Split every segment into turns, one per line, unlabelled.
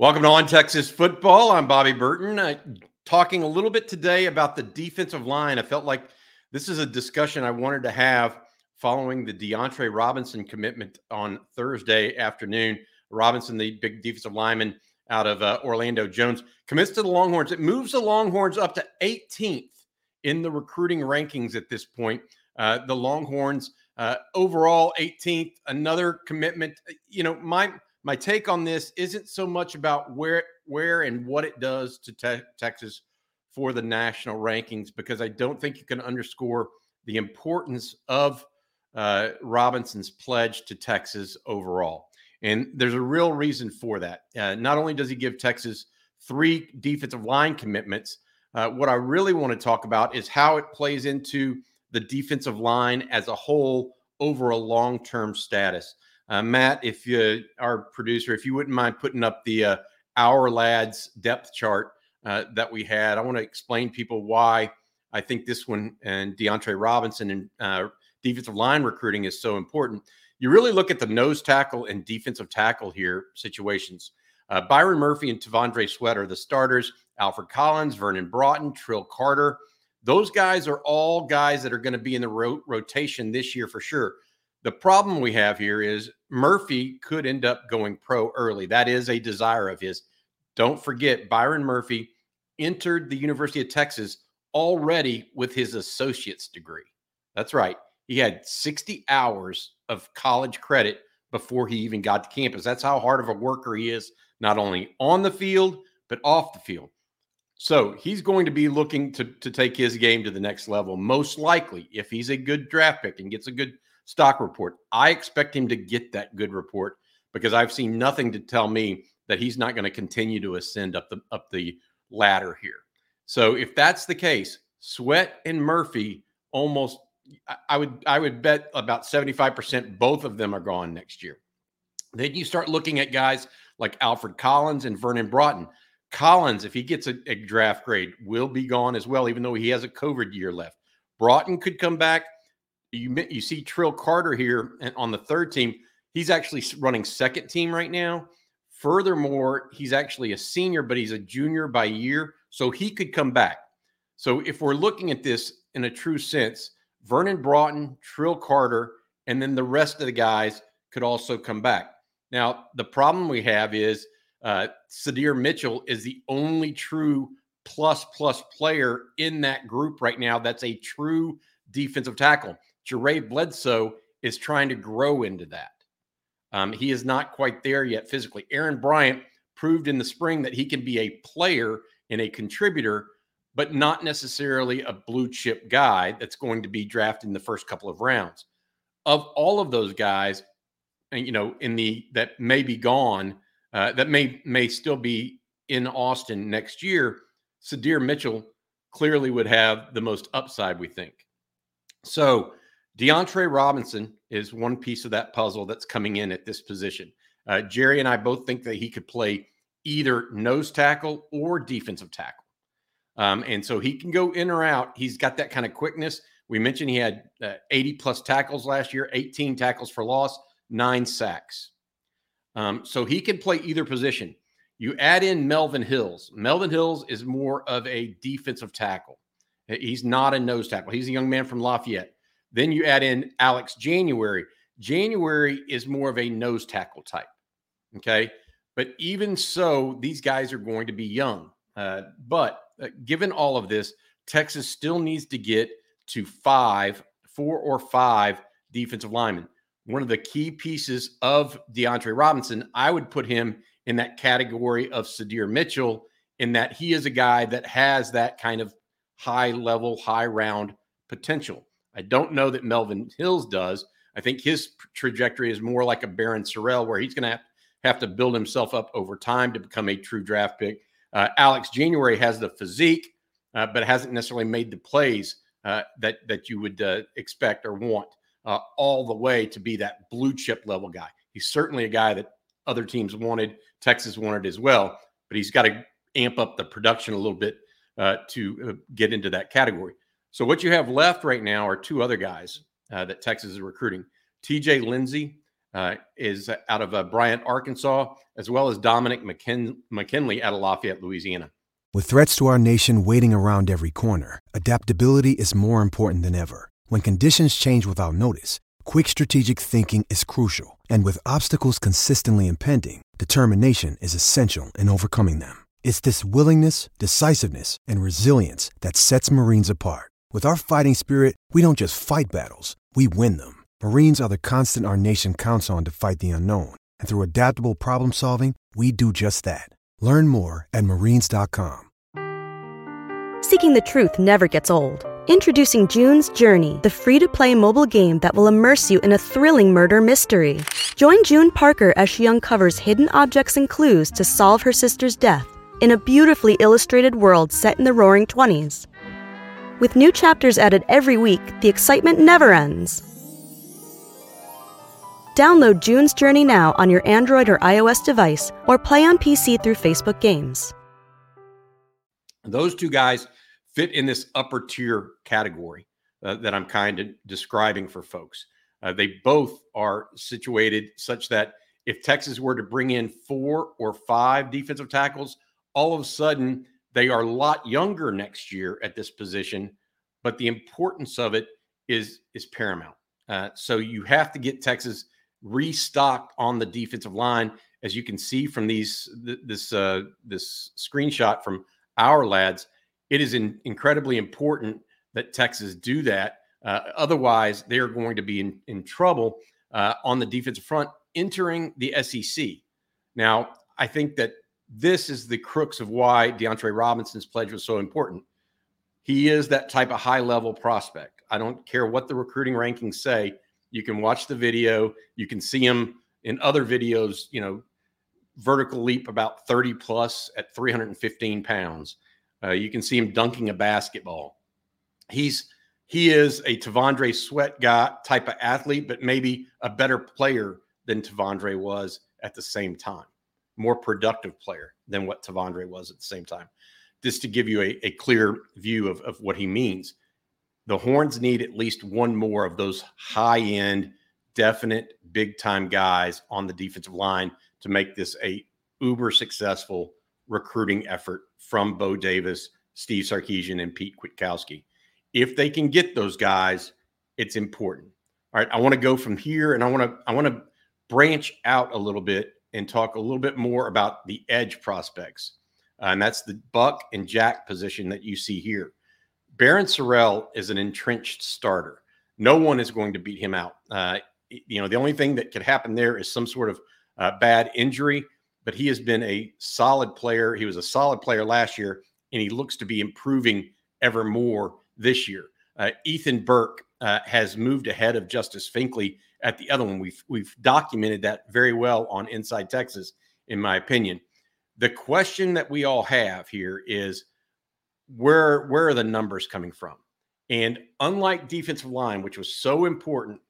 Welcome to On Texas Football. I'm Bobby Burton. Uh, talking a little bit today about the defensive line. I felt like this is a discussion I wanted to have following the D'antre Robinson commitment on Thursday afternoon. Robinson, the big defensive lineman out of uh, Orlando Jones, commits to the Longhorns. It moves the Longhorns up to 18th in the recruiting rankings at this point. Uh, the Longhorns uh, overall 18th, another commitment. You know, my my take on this isn't so much about where where and what it does to te- Texas for the national rankings because I don't think you can underscore the importance of uh, Robinson's pledge to Texas overall. And there's a real reason for that. Uh, not only does he give Texas three defensive line commitments, uh, what I really want to talk about is how it plays into the defensive line as a whole over a long term status. Uh, Matt, if you, our producer, if you wouldn't mind putting up the uh, Ourlads depth chart uh, that we had, I want to explain people why I think this one and D'antre Robinson and uh, defensive line recruiting is so important. You really look at the nose tackle and defensive tackle here situations. Uh, Byron Murphy and T'Vondre Sweat, the starters. Alfred Collins, Vernon Broughton, Trill Carter. Those guys are all guys that are going to be in the ro- rotation this year for sure. The problem we have here is Murphy could end up going pro early. That is a desire of his. Don't forget, Byron Murphy entered the University of Texas already with his associate's degree. That's right. He had 60 hours of college credit before he even got to campus. That's how hard of a worker he is, not only on the field, but off the field. So he's going to be looking to, to take his game to the next level, most likely, if he's a good draft pick and gets a good stock report. I expect him to get that good report because I've seen nothing to tell me that he's not going to continue to ascend up the up the ladder here. So if that's the case, Sweat and Murphy almost I would I would bet about 75% both of them are gone next year. Then you start looking at guys like Alfred Collins and Vernon Broughton. Collins, if he gets a, a draft grade, will be gone as well, even though he has a COVID year left. Broughton could come back you you see Trill Carter here on the third team. He's actually running second team right now. Furthermore, he's actually a senior, but he's a junior by year, so he could come back. So if we're looking at this in a true sense, Vernon Broughton, Trill Carter, and then the rest of the guys could also come back. Now, the problem we have is uh, Sydir Mitchell is the only true plus plus player in that group right now. That's a true defensive tackle. Jaray Bledsoe is trying to grow into that. Um, he is not quite there yet physically. Aaron Bryant proved in the spring that he can be a player and a contributor, but not necessarily a blue chip guy that's going to be drafted in the first couple of rounds. Of all of those guys, and you know, in the that may be gone, uh, that may may still be in Austin next year, Sydir Mitchell clearly would have the most upside, we think. So D'antre Robinson is one piece of that puzzle that's coming in at this position. Uh, Jerry and I both think that he could play either nose tackle or defensive tackle. Um, and so he can go in or out. He's got that kind of quickness. We mentioned he had uh, 80 plus tackles last year, 18 tackles for loss, nine sacks. Um, so he can play either position. You add in Melvin Hills. Melvin Hills is more of a defensive tackle. He's not a nose tackle. He's a young man from Lafayette. Then you add in Alex January. January is more of a nose tackle type. Okay. But even so, these guys are going to be young. Uh, but uh, given all of this, Texas still needs to get to five, four or five defensive linemen. One of the key pieces of D'antre Robinson, I would put him in that category of Sydir Mitchell, in that he is a guy that has that kind of high level, high round potential. I don't know that Melvin Hills does. I think his trajectory is more like a Barryn Sorrell, where he's going to have to build himself up over time to become a true draft pick. Uh, Alex January has the physique, uh, but hasn't necessarily made the plays uh, that that you would uh, expect or want uh, all the way to be that blue chip level guy. He's certainly a guy that other teams wanted, Texas wanted as well, but he's got to amp up the production a little bit uh, to get into that category. So what you have left right now are two other guys uh, that Texas is recruiting: T.J. Lindsey uh, is out of uh, Bryant, Arkansas, as well as Dominic McKin- McKinley out of Lafayette, Louisiana.
With threats to our nation waiting around every corner, adaptability is more important than ever. When conditions change without notice, quick strategic thinking is crucial. And with obstacles consistently impending, determination is essential in overcoming them. It's this willingness, decisiveness, and resilience that sets Marines apart. With our fighting spirit, we don't just fight battles, we win them. Marines are the constant our nation counts on to fight the unknown. And through adaptable problem solving, we do just that. Learn more at marines.com.
Seeking the truth never gets old. Introducing June's Journey, the free to play mobile game that will immerse you in a thrilling murder mystery. Join June Parker as she uncovers hidden objects and clues to solve her sister's death in a beautifully illustrated world set in the roaring 20s. With new chapters added every week, the excitement never ends. Download June's Journey now on your Android or iOS device or play on PC through Facebook Games.
Those two guys fit in this upper tier category uh, that I'm kind of describing for folks. Uh, they both are situated such that if Texas were to bring in four or five defensive tackles, all of a sudden they are a lot younger next year at this position, but the importance of it is is paramount. Uh, so you have to get Texas restocked on the defensive line, as you can see from these th- this uh, this screenshot from our lads. It is in, incredibly important that Texas do that. Uh, otherwise, they are going to be in, in trouble uh, on the defensive front entering the SEC. Now, I think that this is the crux of why D'antre Robinson's pledge was so important. He is that type of high level prospect. I don't care what the recruiting rankings say. You can watch the video. You can see him in other videos, you know, vertical leap about 30 plus at 315 pounds. Uh, you can see him dunking a basketball. He's he is a T'Vondre Sweat guy type of athlete, but maybe a better player than T'Vondre was at the same time more productive player than what T'Vondre was at the same time. Just to give you a, a clear view of, of what he means. The Horns need at least one more of those high end, definite, big time guys on the defensive line to make this a uber successful recruiting effort from Bo Davis, Steve Sarkisian, and Pete Kwiatkowski. If they can get those guys, it's important. All right, I want to go from here and I want to I want to branch out a little bit and talk a little bit more about the edge prospects. Uh, and that's the Buck and Jack position that you see here. Barryn Sorrell is an entrenched starter. No one is going to beat him out. Uh, you know, the only thing that could happen there is some sort of uh, bad injury, but he has been a solid player. He was a solid player last year, and he looks to be improving ever more this year. Uh, Ethan Burke uh, has moved ahead of Justice Finkley at the other one. We've we've documented that very well on Inside Texas, in my opinion. The question that we all have here is where where are the numbers coming from? And unlike defensive line, which was so important,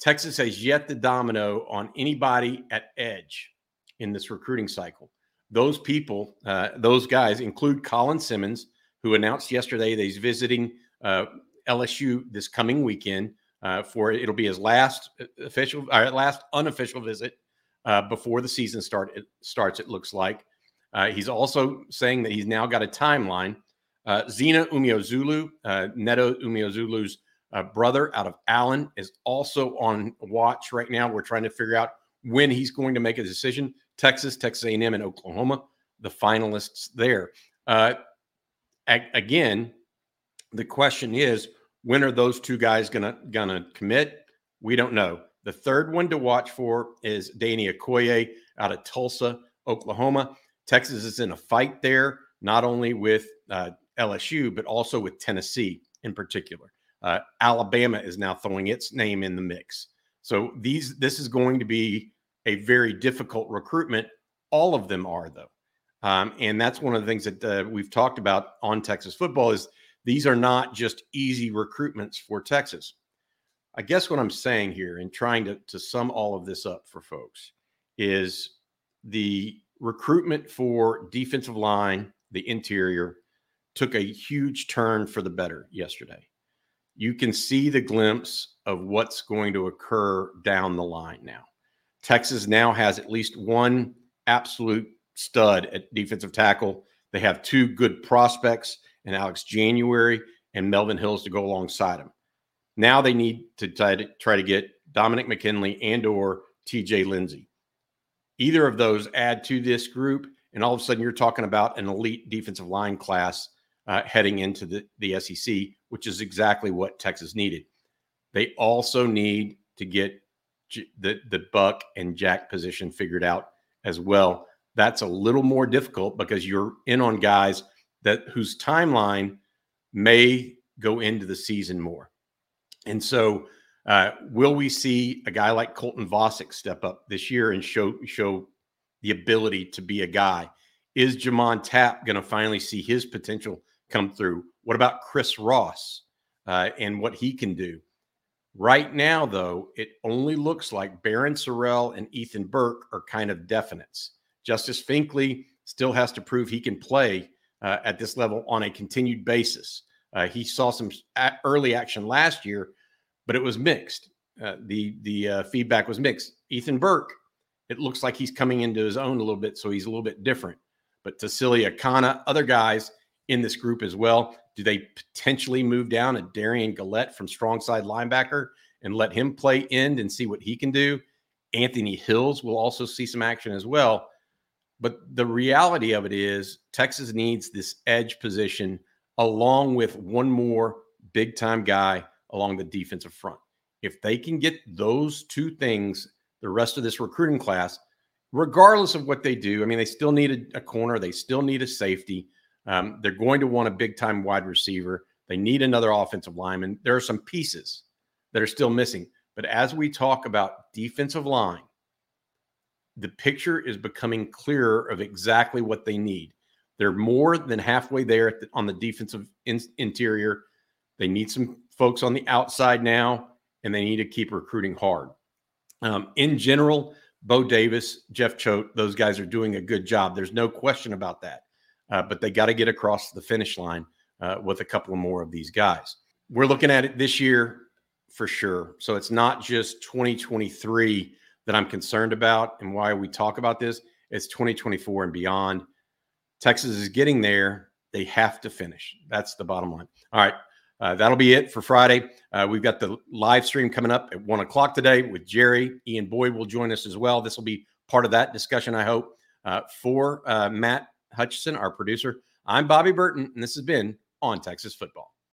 Texas has yet to domino on anybody at edge in this recruiting cycle. Those people, uh, those guys include Colin Simmons, who announced yesterday that he's visiting uh, LSU this coming weekend uh, for it'll be his last uh, official or last unofficial visit uh, before the season start it starts. It looks like uh, he's also saying that he's now got a timeline. Uh, Zina Umeozulu, uh, Neto Umeozulu's brother out of Allen, is also on watch right now. We're trying to figure out when he's going to make a decision. Texas, Texas A&M, and Oklahoma, the finalists there. again, the question is when are those two guys gonna gonna commit? We don't know. The third one to watch for is Danny Okoye out of Tulsa, Oklahoma. Texas is in a fight there, not only with uh, LSU but also with Tennessee in particular. Uh, Alabama is now throwing its name in the mix. So these this is going to be a very difficult recruitment. All of them are though, um, and that's one of the things that uh, we've talked about on Texas football is these are not just easy recruitments for Texas. I guess what I'm saying here and trying to, to sum all of this up for folks is the recruitment for defensive line, the interior, took a huge turn for the better yesterday. You can see the glimpse of what's going to occur down the line now. Texas now has at least one absolute stud at defensive tackle. They have two good prospects in Alex January and Melvin Hills to go alongside him. Now they need to try to, try to get Dominic McKinley and or TJ Lindsey. Either of those add to this group, and all of a sudden you're talking about an elite defensive line class uh, heading into the, the SEC, which is exactly what Texas needed. They also need to get the, the Buck and Jack position figured out as well. That's a little more difficult because you're in on guys that whose timeline may go into the season more. And so, uh, will we see a guy like Colton Vasek step up this year and show show the ability to be a guy? Is J'Mond Tapp going to finally see his potential come through? What about Chris Ross uh, and what he can do? Right now, though, it only looks like Barryn Sorrell and Ethan Burke are kind of definites. Justice Finkley still has to prove he can play uh, at this level on a continued basis. Uh, he saw some early action last year, but it was mixed. Uh, the the uh, feedback was mixed. Ethan Burke, it looks like he's coming into his own a little bit, so he's a little bit different. But Tausili Akana, other guys in this group as well. Do they potentially move down a Darian Gullette from strong side linebacker and let him play end and see what he can do? Anthony Hills will also see some action as well. But the reality of it is, Texas needs this edge position along with one more big time guy along the defensive front. If they can get those two things, the rest of this recruiting class, regardless of what they do, I mean, they still need a, a corner, they still need a safety. Um, they're going to want a big time wide receiver. They need another offensive lineman. There are some pieces that are still missing. But as we talk about defensive line, the picture is becoming clearer of exactly what they need. They're more than halfway there the, on the defensive in, interior. They need some folks on the outside now, and they need to keep recruiting hard. Um, in general, Bo Davis, Jeff Choate, those guys are doing a good job. There's no question about that uh, but they got to get across the finish line uh, with a couple more of these guys. We're looking at it this year for sure. So it's not just 2023 that I'm concerned about and why we talk about this. It's 2024 and beyond. Texas is getting there. They have to finish. That's the bottom line. All right. Uh, that'll be it for Friday. Uh, we've got the live stream coming up at one o'clock today with Jerry. Ian Boyd will join us as well. This will be part of that discussion, I hope. Uh, for uh, Matt Hutchison, our producer. I'm Bobby Burton, and this has been On Texas Football.